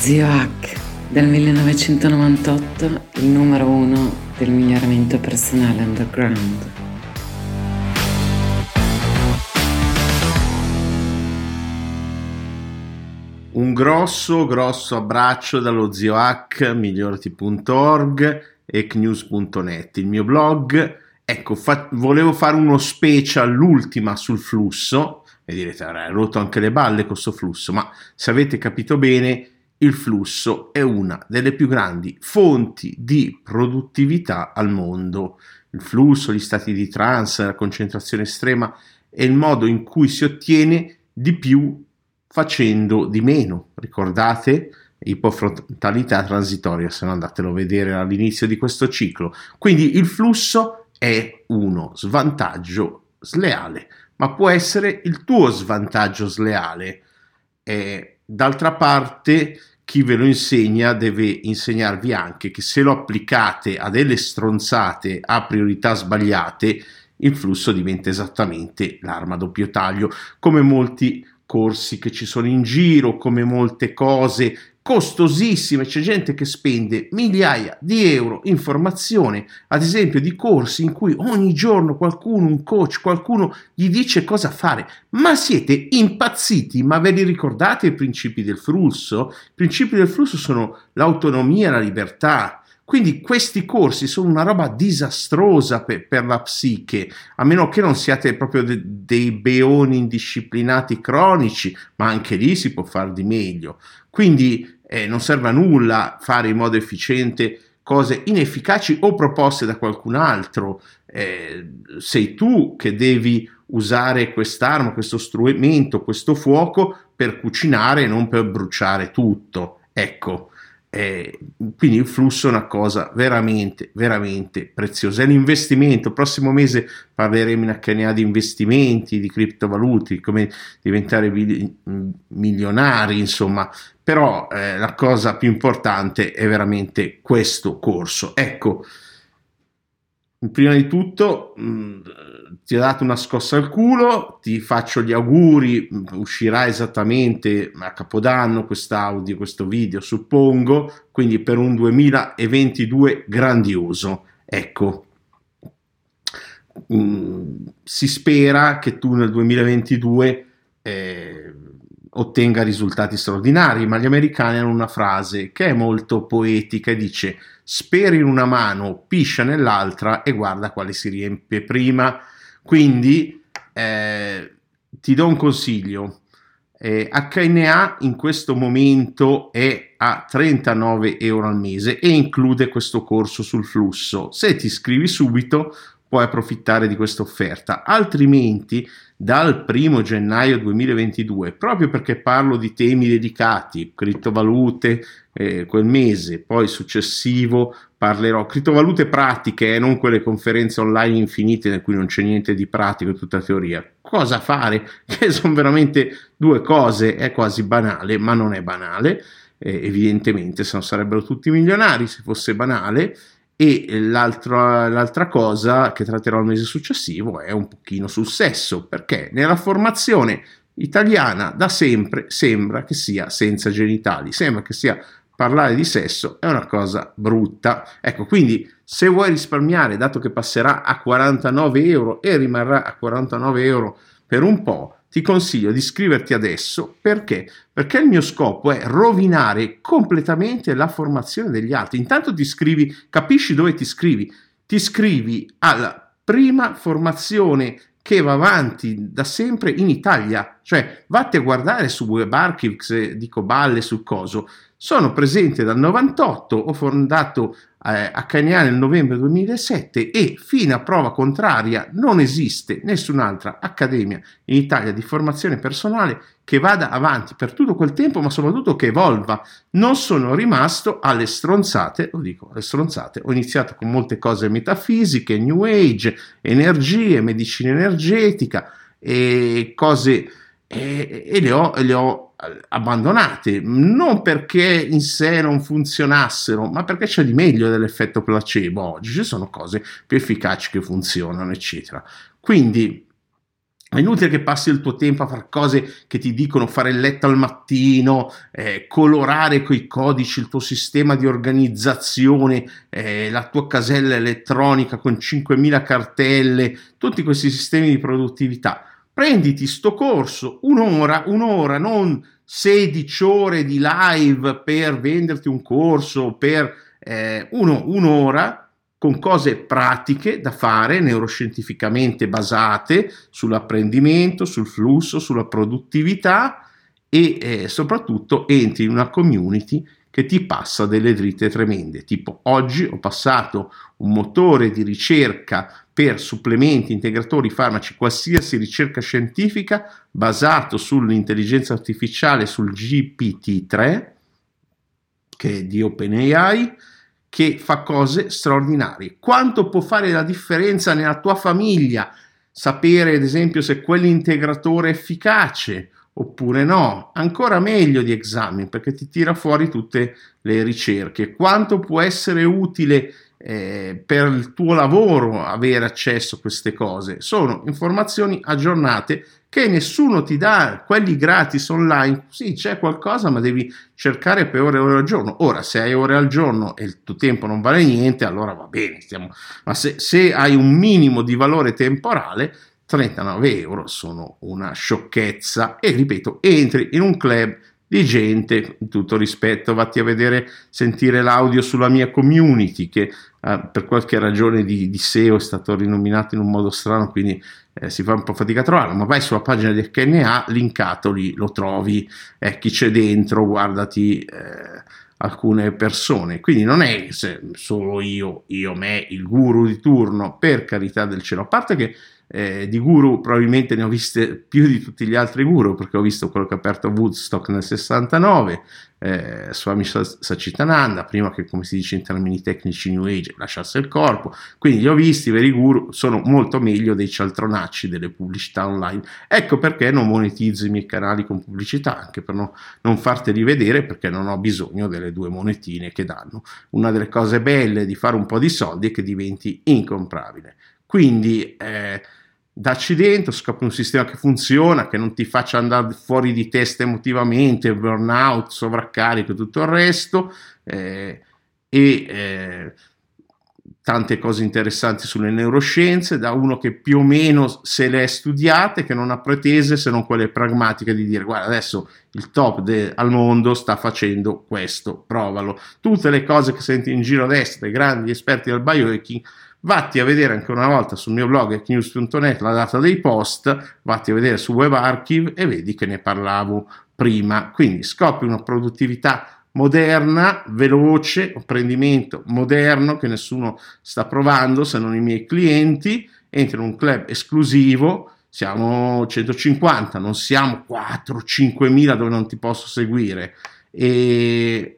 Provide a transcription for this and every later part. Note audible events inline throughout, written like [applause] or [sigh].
Zio Hack, del 1998, il numero uno del miglioramento personale underground. Un grosso, grosso abbraccio dallo zio Hack, migliorati.org e knews.net, il mio blog. Ecco, fa- volevo fare uno special, l'ultima sul flusso, e direte, hai rotto anche le balle con questo flusso, ma se avete capito bene, il flusso è una delle più grandi fonti di produttività al mondo. Il flusso, gli stati di trance, la concentrazione estrema è il modo in cui si ottiene di più facendo di meno. Ricordate? Ipofrontalità transitoria, se no andatelo a vedere all'inizio di questo ciclo. Quindi il flusso è uno svantaggio sleale, ma può essere il tuo svantaggio sleale. E, d'altra parte, chi ve lo insegna deve insegnarvi anche che se lo applicate a delle stronzate a priorità sbagliate, il flusso diventa esattamente l'arma a doppio taglio, come molti corsi che ci sono in giro, come molte cose costosissime, c'è gente che spende migliaia di euro in formazione, ad esempio di corsi in cui ogni giorno qualcuno, un coach, qualcuno gli dice cosa fare. Ma siete impazziti? Ma ve li ricordate i principi del flusso? I principi del flusso sono l'autonomia, la libertà, quindi questi corsi sono una roba disastrosa per, per la psiche, a meno che non siate proprio de, dei beoni indisciplinati cronici, ma anche lì si può fare di meglio. Quindi eh, non serve a nulla fare in modo efficiente cose inefficaci o proposte da qualcun altro. Eh, sei tu che devi usare quest'arma, questo strumento, questo fuoco per cucinare e non per bruciare tutto. Ecco, eh, quindi il flusso è una cosa veramente, veramente preziosa. È l'investimento. Il prossimo mese parleremo in HNA di investimenti, di criptovalute, di come diventare milionari, insomma. Però eh, la cosa più importante è veramente questo corso. Ecco, prima di tutto mh, mm, ti ho dato una scossa al culo, ti faccio gli auguri, mm, uscirà esattamente a Capodanno quest'audio, questo video, suppongo, quindi per un 2022 grandioso. Ecco, mh, mm, si spera che tu nel 2022 eh, ottenga risultati straordinari, ma gli americani hanno una frase che è molto poetica e dice speri in una mano, piscia nell'altra e guarda quale si riempie prima. Quindi eh, ti do un consiglio. Eh, HNA in questo momento è a 39 euro al mese e include questo corso sul flusso. Se ti iscrivi subito puoi approfittare di questa offerta, altrimenti dal 1 gennaio 2022, proprio perché parlo di temi dedicati, criptovalute, eh, quel mese, poi successivo parlerò criptovalute pratiche, eh, non quelle conferenze online infinite in cui non c'è niente di pratico, è tutta teoria. Cosa fare? [laughs] Che sono veramente due cose, è quasi banale, ma non è banale, eh, evidentemente, se no sarebbero tutti milionari se fosse banale e l'altra, l'altra, cosa che tratterò il mese successivo è un pochino sul sesso, perché nella formazione italiana da sempre sembra che sia senza genitali, sembra che sia parlare di sesso è una cosa brutta. Ecco, quindi se vuoi risparmiare, dato che passerà a 49 euro e rimarrà a 49 euro per un po', ti consiglio di iscriverti adesso perché? Perché il mio scopo è rovinare completamente la formazione degli altri. Intanto ti iscrivi, capisci dove ti iscrivi? Ti iscrivi alla prima formazione che va avanti da sempre in Italia, cioè vatti a guardare su Web Archives, dico balle sul coso, sono presente dal 98, ho fondato eh, a Cagnà nel novembre 2007 e fino a prova contraria non esiste nessun'altra accademia in Italia di formazione personale che vada avanti per tutto quel tempo, ma soprattutto che evolva. Non sono rimasto alle stronzate, lo dico, alle stronzate. Ho iniziato con molte cose metafisiche, New Age, energie, medicina energetica e cose e, e le, ho, le ho abbandonate, non perché in sé non funzionassero, ma perché c'è di meglio dell'effetto placebo. Oggi ci sono cose più efficaci che funzionano, eccetera. Quindi È inutile che passi il tuo tempo a fare cose che ti dicono fare il letto al mattino, eh, colorare coi codici il tuo sistema di organizzazione, eh, la tua casella elettronica con 5.000 cartelle, tutti questi sistemi di produttività. Prenditi sto corso, un'ora, un'ora, non 16 ore di live per venderti un corso, per eh, uno, un'ora con cose pratiche da fare, neuroscientificamente basate sull'apprendimento, sul flusso, sulla produttività e eh, soprattutto entri in una community che ti passa delle dritte tremende. Tipo oggi ho passato un motore di ricerca per supplementi, integratori, farmaci, qualsiasi ricerca scientifica basato sull'intelligenza artificiale, sul GPT-3, che è di OpenAI, che fa cose straordinarie. Quanto può fare la differenza nella tua famiglia? Sapere, ad esempio, se quell'integratore è efficace oppure no. Ancora meglio di Examine perché ti tira fuori tutte le ricerche. Quanto può essere utile eh, per il tuo lavoro avere accesso a queste cose? Sono informazioni aggiornate che nessuno ti dà, quelli gratis online, sì c'è qualcosa ma devi cercare per ore e ore al giorno. Ora se hai ore al giorno e il tuo tempo non vale niente, allora va bene, stiamo... ma se, se hai un minimo di valore temporale, 39 euro sono una sciocchezza e ripeto, entri in un club di gente, tutto rispetto, vatti a vedere, sentire l'audio sulla mia community che eh, per qualche ragione di, di, SEO è stato rinominato in un modo strano, quindi eh, si fa un po' fatica a trovarlo, ma vai sulla pagina di HNA, linkato lì, lo trovi, eh, chi c'è dentro, guardati eh, alcune persone. Quindi non è solo io, io, me, il guru di turno, per carità del cielo, a parte che eh, di guru probabilmente ne ho viste più di tutti gli altri guru perché ho visto quello che ha aperto Woodstock nel 69 eh, Swami Sacitananda prima che come si dice in termini tecnici New Age lasciasse il corpo. Quindi li ho visti i veri guru sono molto meglio dei cialtronacci delle pubblicità online. Ecco perché non monetizzo i miei canali con pubblicità anche per no, non farteli vedere perché non ho bisogno delle due monetine che danno. Una delle cose belle di fare un po' di soldi è che diventi incomprabile quindi eh, dacci dentro, scopri un sistema che funziona, che non ti faccia andare fuori di testa emotivamente, burnout, sovraccarico e tutto il resto, eh, e eh, tante cose interessanti sulle neuroscienze, da uno che più o meno se le è studiate, che non ha pretese se non quelle pragmatiche di dire guarda adesso il top de- al mondo sta facendo questo, provalo. Tutte le cose che senti in giro adesso dai grandi esperti del biohacking Vatti a vedere anche una volta sul mio blog ecnews.net la data dei post, vatti a vedere su Web Archive e vedi che ne parlavo prima. Quindi scopri una produttività moderna, veloce, apprendimento moderno che nessuno sta provando se non i miei clienti, entri in un club esclusivo, siamo 150, non siamo 4-5 mila dove non ti posso seguire. E,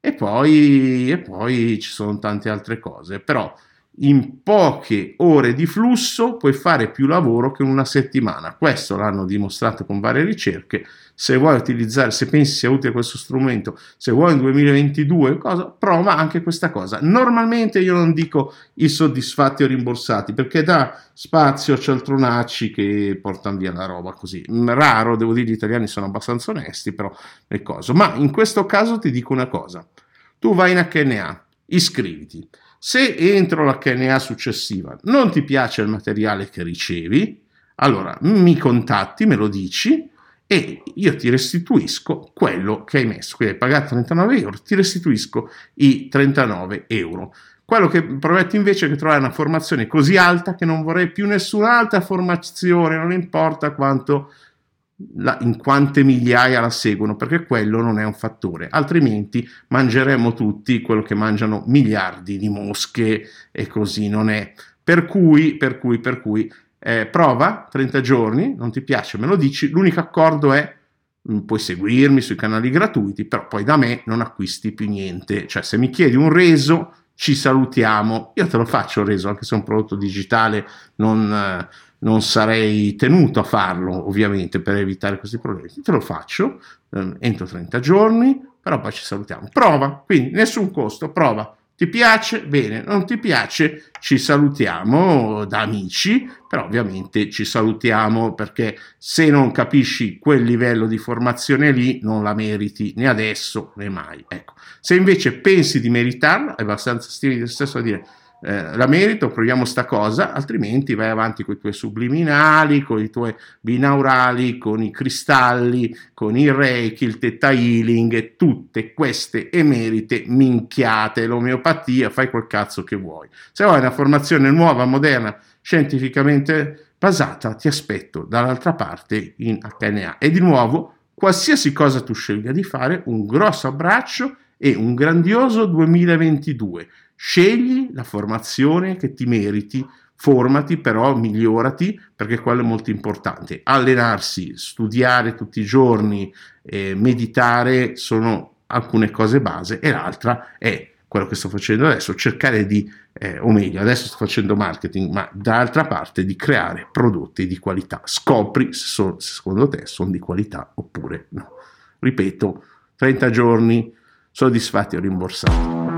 e, poi, e poi ci sono tante altre cose, però in poche ore di flusso puoi fare più lavoro che in una settimana. Questo l'hanno dimostrato con varie ricerche. Se vuoi utilizzare, se pensi sia utile questo strumento, se vuoi nel 2022, cosa, prova anche questa cosa. Normalmente io non dico i soddisfatti o rimborsati perché dà spazio a cialtronacci che portano via la roba così. Raro, devo dire, gli italiani sono abbastanza onesti, però le cose. Ma in questo caso ti dico una cosa. Tu vai in HNA, iscriviti se entro la KNA successiva non ti piace il materiale che ricevi, allora mi contatti, me lo dici e io ti restituisco quello che hai messo. Quindi hai pagato 39 euro, ti restituisco i 39 euro. Quello che prometto invece è che trovare una formazione così alta che non vorrei più nessun'altra formazione, non importa quanto la, in quante migliaia la seguono, perché quello non è un fattore, altrimenti mangeremo tutti quello che mangiano miliardi di mosche e così non è. Per cui, per cui, per cui, eh, prova 30 giorni, non ti piace, me lo dici, l'unico accordo è mm, puoi seguirmi sui canali gratuiti, però poi da me non acquisti più niente, cioè se mi chiedi un reso ci salutiamo, io te lo faccio reso, anche se è un prodotto digitale non... Eh, non sarei tenuto a farlo ovviamente per evitare questi problemi, te lo faccio eh, entro 30 giorni, però poi ci salutiamo. Prova, quindi nessun costo, prova, Ti piace? Bene, non ti piace? Ci salutiamo da amici, però ovviamente ci salutiamo perché se non capisci quel livello di formazione lì non la meriti né adesso né mai. Ecco. Se invece pensi di meritarla, è abbastanza stile di te stesso a dire eh, la merito, proviamo sta cosa, altrimenti vai avanti con i tuoi subliminali, con i tuoi binaurali, con i cristalli, con il reiki, il teta healing e tutte queste emerite minchiate, l'omeopatia, fai quel cazzo che vuoi. Se vuoi una formazione nuova, moderna, scientificamente basata, ti aspetto dall'altra parte in HNA. E di nuovo, qualsiasi cosa tu scelga di fare, un grosso abbraccio e un grandioso 2022. Scegli la formazione che ti meriti, formati però, migliorati, perché quello è molto importante. Allenarsi, studiare tutti i giorni, eh, meditare sono alcune cose base e l'altra è quello che sto facendo adesso, cercare di, eh, o meglio, adesso sto facendo marketing, ma dall'altra parte di creare prodotti di qualità. Scopri se, so, se secondo te sono di qualità oppure no. Ripeto, 30 giorni soddisfatti o rimborsati.